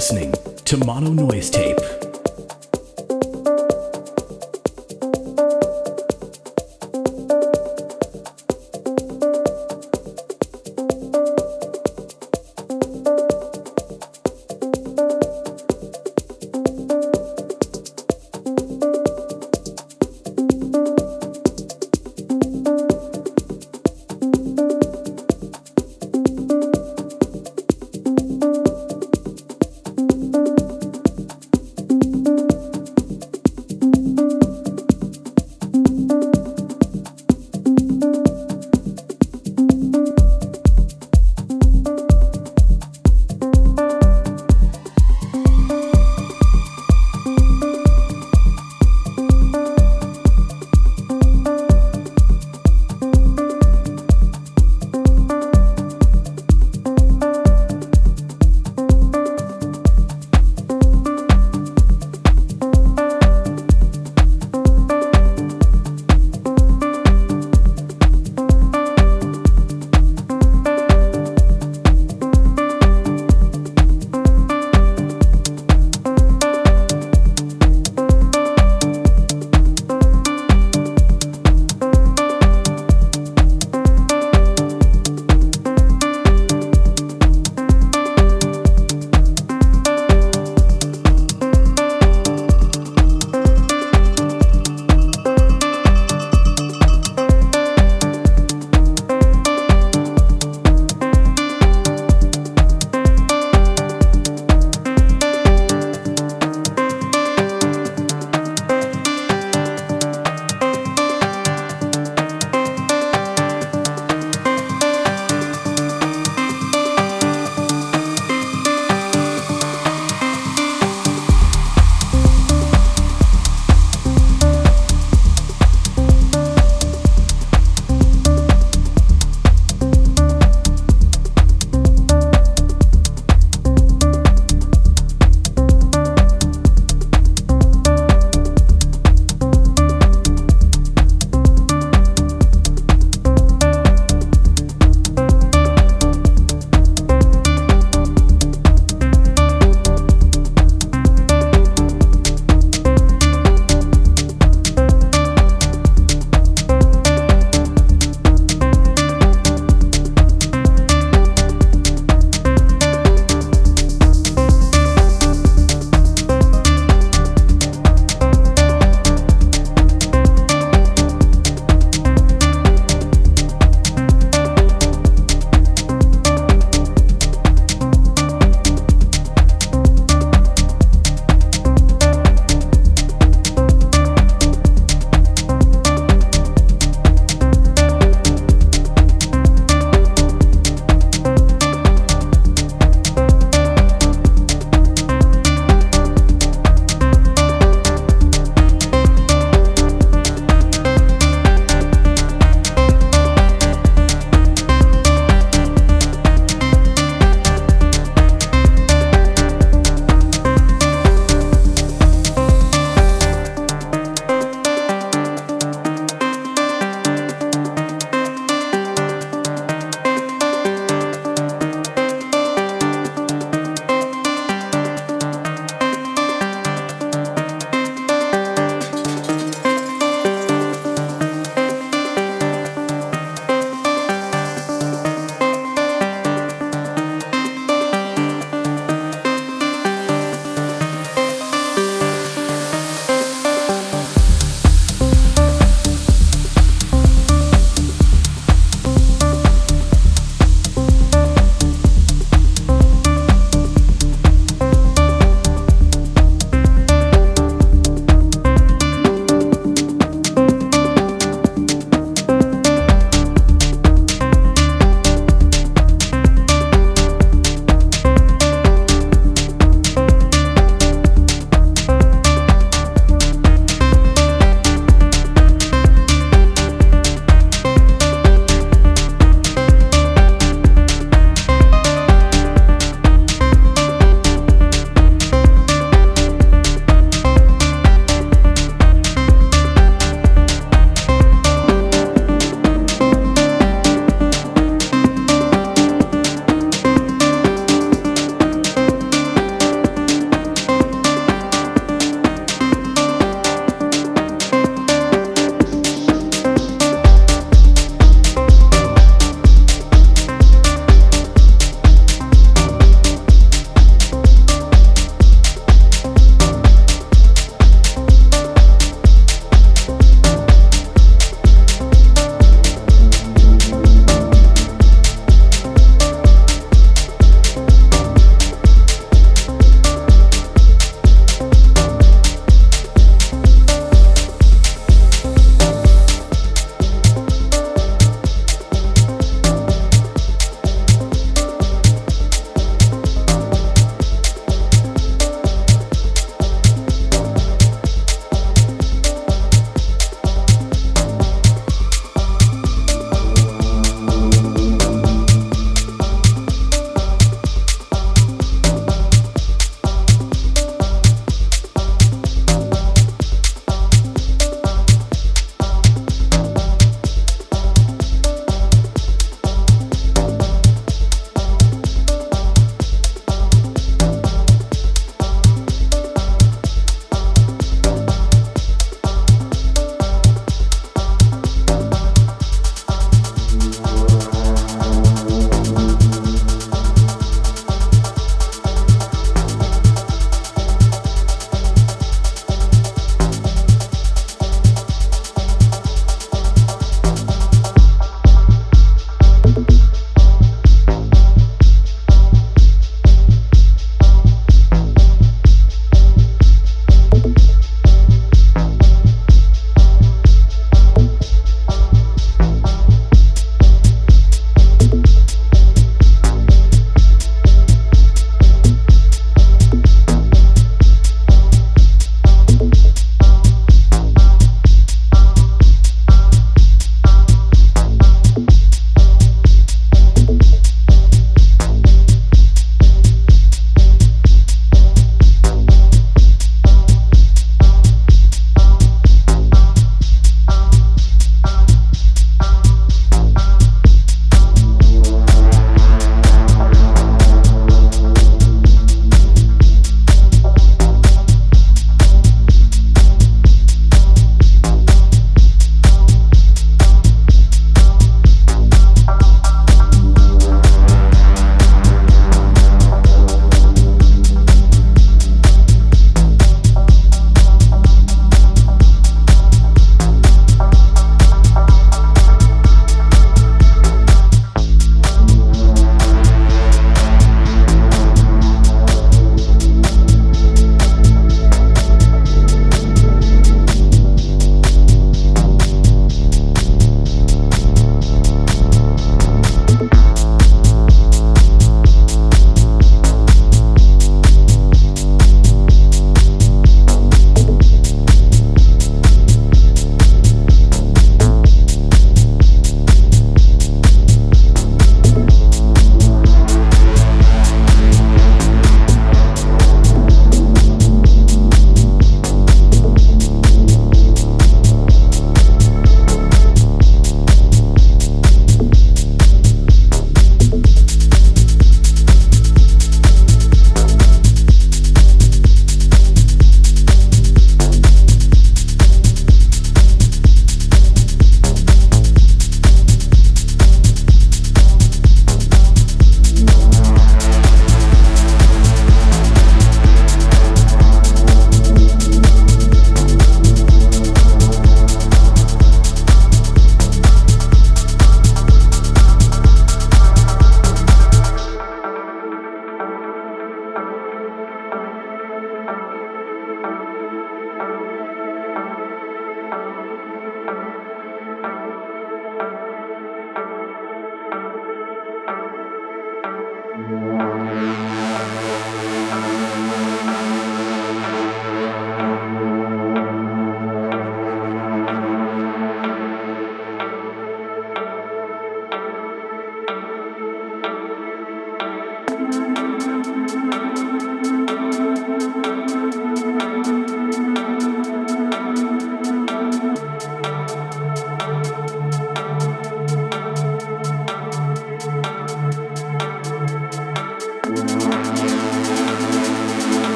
listening to Mono Noise Tape.